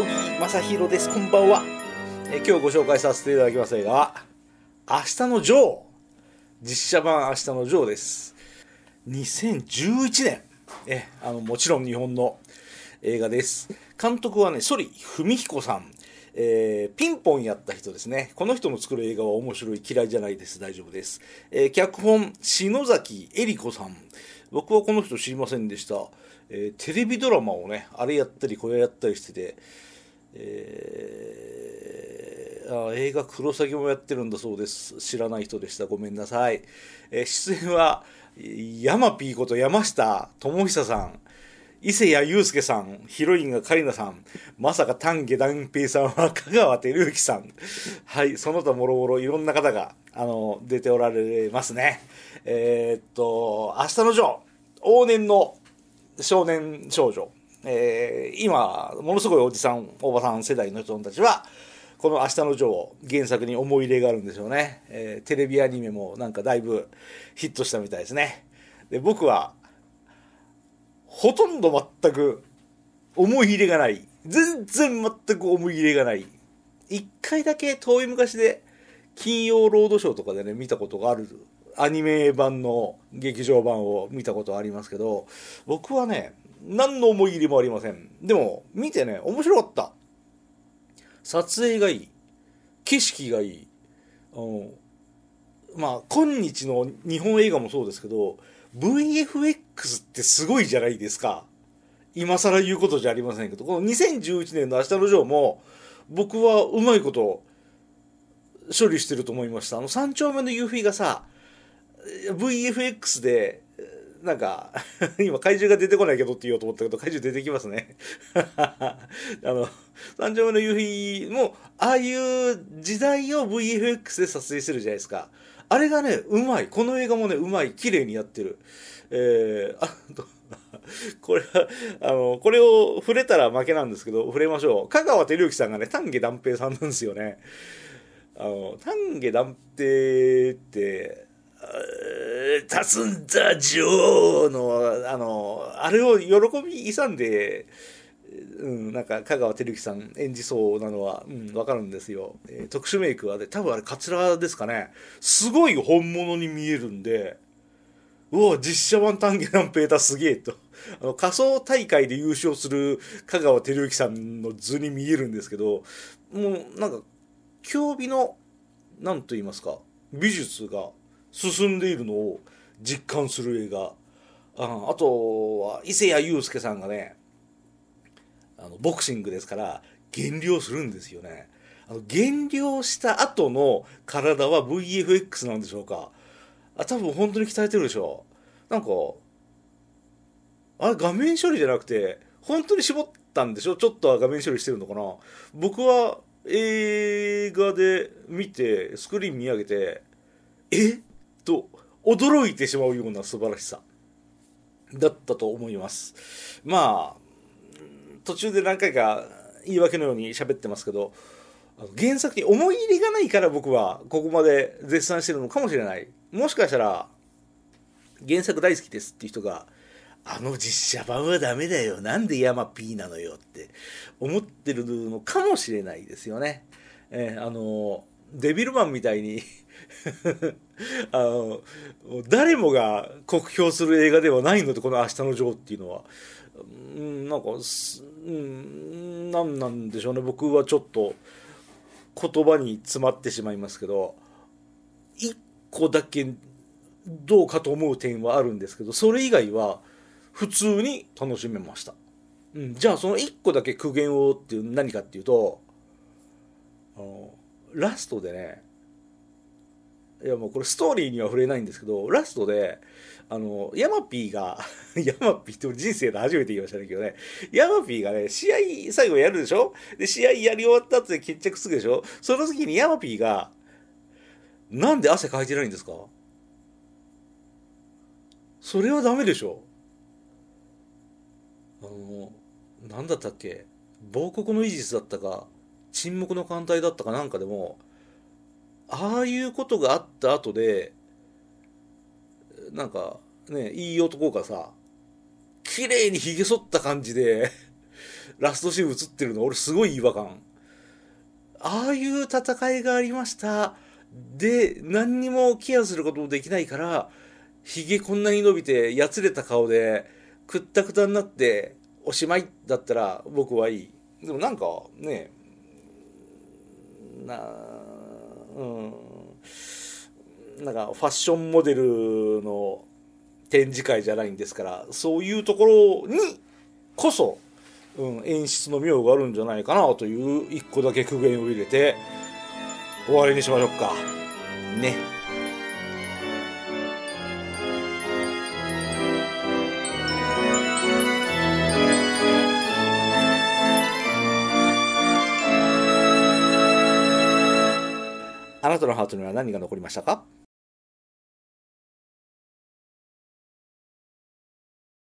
小木正弘です。こんばんは。え今日ご紹介させていただきます映画、明日のジョー。実写版明日のジョーです。2011年。え、あの、もちろん日本の映画です。監督はね、ソリ文彦さん。えーピンポンやった人ですね。この人の作る映画は面白い、嫌いじゃないです。大丈夫です。えー脚本、篠崎恵里子さん。僕はこの人知りませんでした。えーテレビドラマをね、あれやったり、これやったりしてて、えーあ映画「クロサギ」もやってるんだそうです。知らない人でした。ごめんなさい、えー出演はヤマピーこと山下智久さん。伊勢谷友介さん。ヒロインがカリナさん。まさか丹下段平さんは香川照之さん。はいその他もろもろいろんな方があの出ておられますね。えーっと明日のジョー。往年の少年少女、えー今ものすごいおじさんおばさん世代の人たちはこの「明日のジョー」原作に思い入れがあるんでしょうね、えーテレビアニメもなんかだいぶヒットしたみたいですね。で僕はほとんど全く思い入れがない。全然全く思い入れがない。一回だけ遠い昔で金曜ロードショーとかでね見たことがあるアニメ版の劇場版を見たことありますけど僕はね何の思い入れもありません。でも見てね面白かった。撮影がいい。景色がいい。あのまあ今日の日本映画もそうですけど VFX ってすごいじゃないですか。今更言うことじゃありませんけど。この2011年の「明日のジョー」も僕はうまいこと処理してると思いました。あの三丁目の夕日がさ VFX でなんか 今怪獣が出てこないけどって言おうと思ったけど怪獣出てきますね。あの三丁目の夕日もああいう時代を VFX で撮影してるじゃないですか。あれがねうまい。この映画もねうまい。綺麗にやってる。えー、あとこれはあのこれを触れたら負けなんですけど触れましょう。香川照之さんがね丹下段平さんなんですよね。あの丹下段平って「立つんだ女王の」あのあれを喜び勇んで、うん、なんか香川照之さん演じそうなのは、うん、分かるんですよ、えー特殊メイクはで多分あれカツラですかね。すごい本物に見えるんでうわ実写版丹下段平だすげえと。あの仮想大会で優勝する香川照之さんの図に見えるんですけどもうなんか競技の何と言いますか美術が進んでいるのを実感する映画。ああとは伊勢谷友介さんがねあのボクシングですから減量するんですよね。あの減量した後の体は VFX なんでしょうか。あ多分本当に鍛えてるでしょなんかあれ画面処理じゃなくて本当に絞ったんでしょちょっとは画面処理してるのかな？僕は映画で見てスクリーン見上げてえ？と驚いてしまうような素晴らしさ。だったと思います。まあ途中で何回か言い訳のように喋ってますけど原作に思い入れがないから僕はここまで絶賛してるのかもしれない。もしかしたら原作大好きですっていう人があの実写版はダメだよ。なんでヤマピーなのよって思ってるのかもしれないですよね、えーあのデビルマンみたいに あの誰もが酷評する映画ではないのでこの「明日のジョー」っていうのは。うんなんかうんなんなんでしょうね。僕はちょっと言葉に詰まってしまいますけど一個だけどうかと思う点はあるんですけどそれ以外は普通に楽しめました、うん、じゃあその一個だけ苦言をっていう何かっていうとあのラストでねいやもうこれストーリーには触れないんですけどラストであのヤマピーが ヤマピーって人生で初めて言いましたねけどね。ヤマピーがね試合最後やるでしょ？で試合やり終わった後で決着するでしょ？その時にヤマピーがなんで汗かいてないんですか？それはダメでしょ？あの何だったっけ？亡国のイージスだったか沈黙の艦隊だったかなんかでもああいうことがあった後でなんかねいい男がさ綺麗にひげ剃った感じで ラストシーン映ってるの俺すごい違和感。ああいう戦いがありました。で何にもケアすることもできないからひげこんなに伸びてやつれた顔でくったくたになっておしまいだったら僕はいい。でもなんかねなうん。なんかファッションモデルの展示会じゃないんですからそういうところにこそ、うん、演出の妙があるんじゃないかなという一個だけ苦言を入れて終わりにしましょうか。ね。あなたのハートには何が残りましたか？